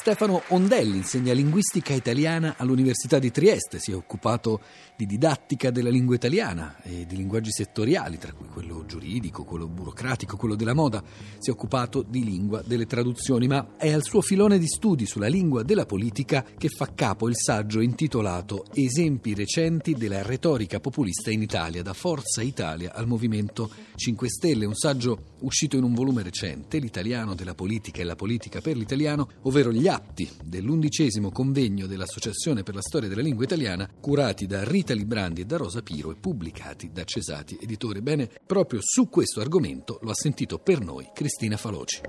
Stefano Ondelli insegna linguistica italiana all'Università di Trieste, si è occupato di didattica della lingua italiana e di linguaggi settoriali, tra cui quello giuridico, quello burocratico, quello della moda, si è occupato di lingua delle traduzioni, ma è al suo filone di studi sulla lingua della politica che fa capo il saggio intitolato Esempi recenti della retorica populista in Italia, da Forza Italia al Movimento 5 Stelle, un saggio uscito in un volume recente, L'italiano della politica e la politica per l'italiano, ovvero gli atti dell'undicesimo convegno dell'Associazione per la storia della lingua italiana, curati da Rita Librandi e da Rosa Piro e pubblicati da Cesati Editore. Bene, proprio su questo argomento lo ha sentito per noi Cristina Faloci.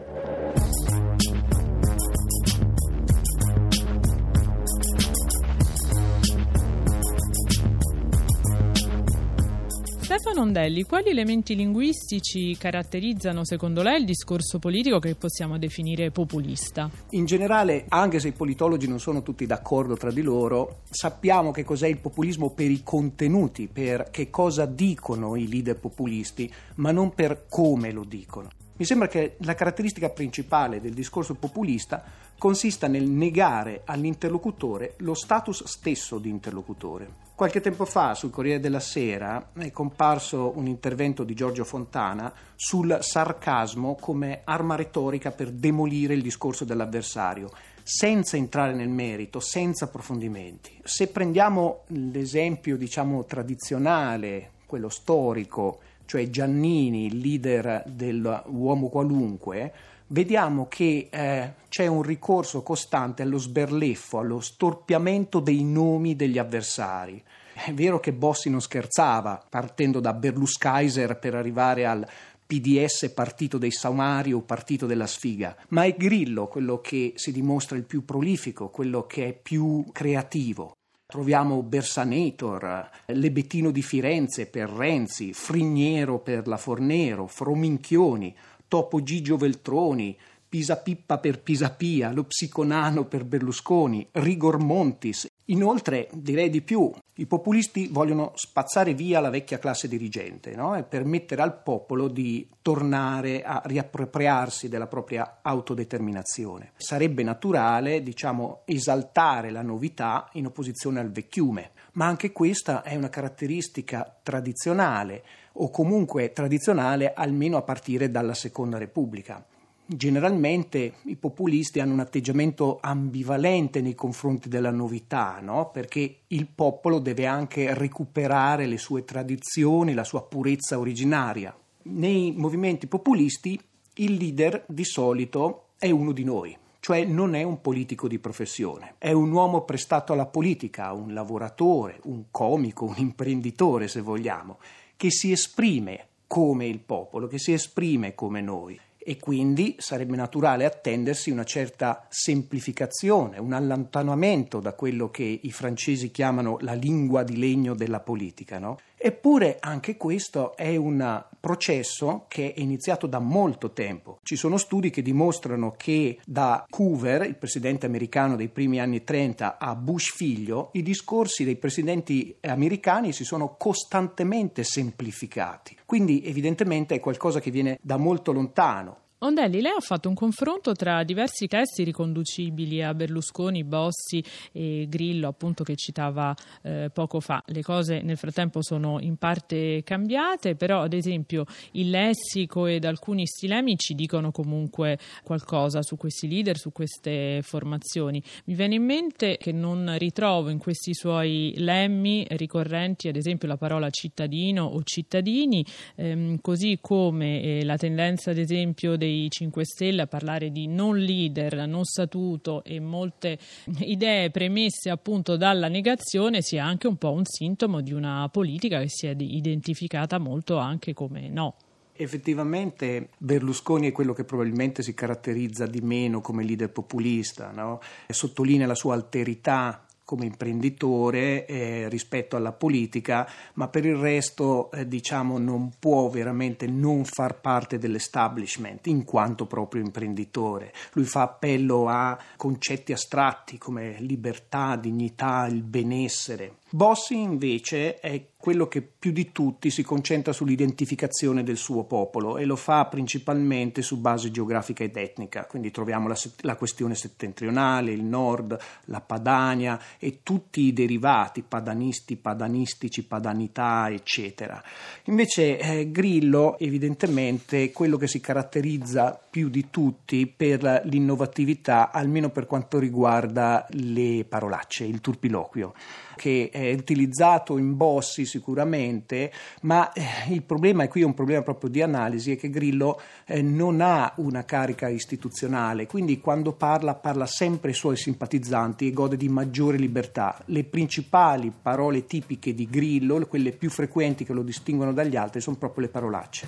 Stefano Ondelli, quali elementi linguistici caratterizzano secondo lei il discorso politico che possiamo definire populista? In generale, anche se i politologi non sono tutti d'accordo tra di loro, sappiamo che cos'è il populismo per i contenuti, per che cosa dicono i leader populisti, ma non per come lo dicono. Mi sembra che la caratteristica principale del discorso populista consista nel negare all'interlocutore lo status stesso di interlocutore. Qualche tempo fa sul Corriere della Sera è comparso un intervento di Giorgio Fontana sul sarcasmo come arma retorica per demolire il discorso dell'avversario senza entrare nel merito, senza approfondimenti. Se prendiamo l'esempio, diciamo, tradizionale, quello storico, cioè Giannini, leader dell'uomo qualunque, vediamo che eh, c'è un ricorso costante allo sberleffo, allo storpiamento dei nomi degli avversari. È vero che Bossi non scherzava, partendo da Berluscaiser per arrivare al PDS partito dei Saumari o partito della sfiga, ma è Grillo quello che si dimostra il più prolifico, quello che è più creativo. Troviamo Bersanator, Lebettino di Firenze per Renzi, Frignero per la Fornero, Frominchioni, Topo Gigio Veltroni, Pisapippa per Pisapia, lo psiconano per Berlusconi, Rigor Montis. Inoltre, direi di più, i populisti vogliono spazzare via la vecchia classe dirigente no? e permettere al popolo di tornare a riappropriarsi della propria autodeterminazione. Sarebbe naturale, diciamo, esaltare la novità in opposizione al vecchiume, ma anche questa è una caratteristica tradizionale o comunque tradizionale almeno a partire dalla Seconda Repubblica. Generalmente i populisti hanno un atteggiamento ambivalente nei confronti della novità, no? perché il popolo deve anche recuperare le sue tradizioni, la sua purezza originaria. Nei movimenti populisti il leader di solito è uno di noi, cioè non è un politico di professione, è un uomo prestato alla politica, un lavoratore, un comico, un imprenditore se vogliamo, che si esprime come il popolo, che si esprime come noi e quindi sarebbe naturale attendersi una certa semplificazione, un allontanamento da quello che i francesi chiamano la lingua di legno della politica. No? Eppure anche questo è un processo che è iniziato da molto tempo. Ci sono studi che dimostrano che da Hoover, il presidente americano dei primi anni 30, a Bush figlio, i discorsi dei presidenti americani si sono costantemente semplificati. Quindi evidentemente è qualcosa che viene da molto lontano. Ondelli, lei ha fatto un confronto tra diversi testi riconducibili a Berlusconi, Bossi e Grillo, appunto che citava eh, poco fa. Le cose nel frattempo sono in parte cambiate, però ad esempio il lessico ed alcuni stilemi ci dicono comunque qualcosa su questi leader, su queste formazioni. Mi viene in mente che non ritrovo in questi suoi lemmi ricorrenti ad esempio la parola cittadino o cittadini, ehm, così come eh, la tendenza ad esempio dei dei 5 Stelle a parlare di non leader, non statuto e molte idee premesse appunto dalla negazione sia anche un po' un sintomo di una politica che si è identificata molto anche come no. Effettivamente Berlusconi è quello che probabilmente si caratterizza di meno come leader populista, no? sottolinea la sua alterità come imprenditore eh, rispetto alla politica, ma per il resto eh, diciamo non può veramente non far parte dell'establishment in quanto proprio imprenditore. Lui fa appello a concetti astratti come libertà, dignità, il benessere. Bossi invece è quello che più di tutti si concentra sull'identificazione del suo popolo e lo fa principalmente su base geografica ed etnica, quindi troviamo la, la, questione settentrionale, il nord, la Padania e tutti i derivati padanisti, padanistici, padanità, eccetera. Invece eh, Grillo evidentemente è quello che si caratterizza più di tutti per l'innovatività, almeno per quanto riguarda le parolacce, il turpiloquio che è utilizzato in Bossi sicuramente, ma eh, il problema, e qui è un problema proprio di analisi, è che Grillo eh, non ha una carica istituzionale, quindi quando parla parla sempre ai suoi simpatizzanti e gode di maggiore libertà. Le principali parole tipiche di Grillo, quelle più frequenti che lo distinguono dagli altri, sono proprio le parolacce.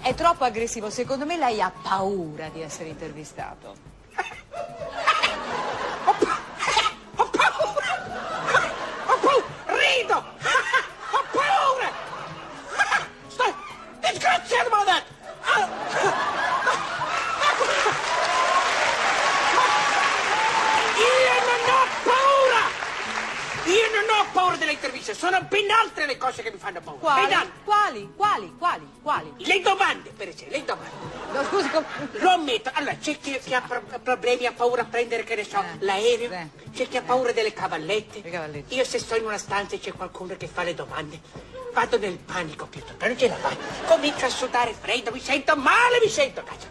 È troppo aggressivo, secondo me lei ha paura di essere intervistato. Mi fanno paura. Quali? Quali? Quali? Quali? Quali? Le domande, per esempio, le domande. No, scusi, com- Lo ammetto, allora c'è chi, chi ha pro- problemi, ha paura a prendere, che ne so, Eh, l'aereo, sì. c'è chi ha paura delle cavallette. Le cavallette. Io se sto in una stanza e c'è qualcuno che fa le domande, vado nel panico piuttosto, però non ce la faccio. Comincio a sudare freddo, mi sento male, mi sento cazzo.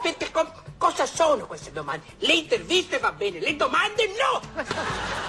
Perché com- cosa sono queste domande? Le interviste va bene, le domande no!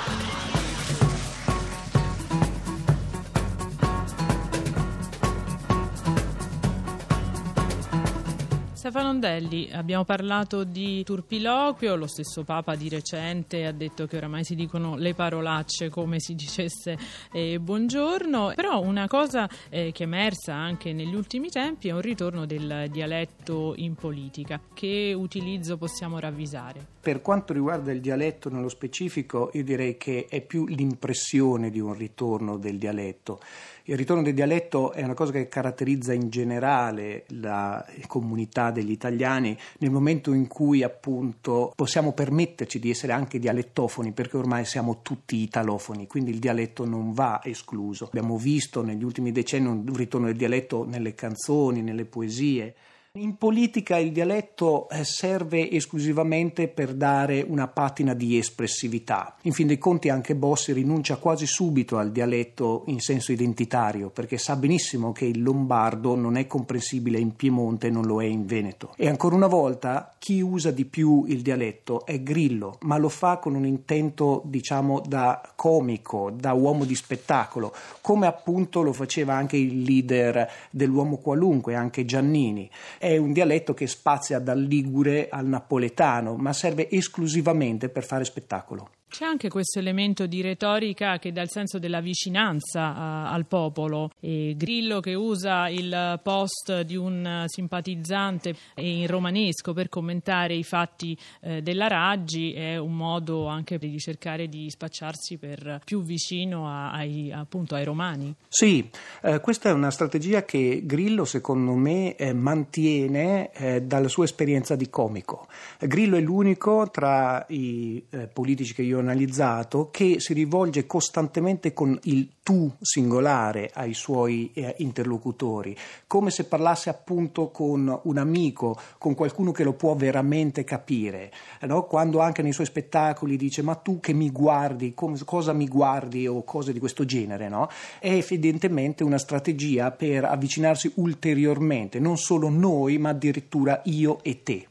Stefano Ondelli, abbiamo parlato di turpiloquio, lo stesso Papa di recente ha detto che oramai si dicono le parolacce come si dicesse eh, buongiorno, però una cosa eh, che è emersa anche negli ultimi tempi è un ritorno del dialetto in politica. Che utilizzo possiamo ravvisare? Per quanto riguarda il dialetto nello specifico, io direi che è più l'impressione di un ritorno del dialetto. Il ritorno del dialetto è una cosa che caratterizza in generale la comunità degli italiani nel momento in cui appunto possiamo permetterci di essere anche dialettofoni perché ormai siamo tutti italofoni, quindi il dialetto non va escluso. Abbiamo visto negli ultimi decenni un ritorno del dialetto nelle canzoni, nelle poesie. In politica il dialetto eh, serve esclusivamente per dare una patina di espressività. In fin dei conti anche Bossi rinuncia quasi subito al dialetto in senso identitario perché sa benissimo che il lombardo non è comprensibile in Piemonte e non lo è in Veneto. E ancora una volta chi usa di più il dialetto è Grillo, ma lo fa con un intento diciamo da comico, da uomo di spettacolo, come appunto lo faceva anche il leader dell'uomo qualunque, anche Giannini è un dialetto che spazia dal ligure al napoletano, ma serve esclusivamente per fare spettacolo. C'è anche questo elemento di retorica che dà il senso della vicinanza uh, al popolo. E Grillo che usa il post di un simpatizzante in romanesco per commentare i fatti eh, della Raggi è un modo anche di cercare di spacciarsi per più vicino a, ai, appunto, ai romani. Sì, eh, questa è una strategia che Grillo secondo me eh, mantiene eh, dalla sua esperienza di comico. Grillo è l'unico tra i eh, politici che io ho analizzato che si rivolge costantemente con il tu singolare ai suoi eh, interlocutori, come se parlasse appunto con un amico, con qualcuno che lo può veramente capire. No? Quando anche nei suoi spettacoli dice ma tu che mi guardi, com- cosa mi guardi o cose di questo genere, no? è evidentemente una strategia per avvicinarsi ulteriormente, non solo noi ma addirittura io e te.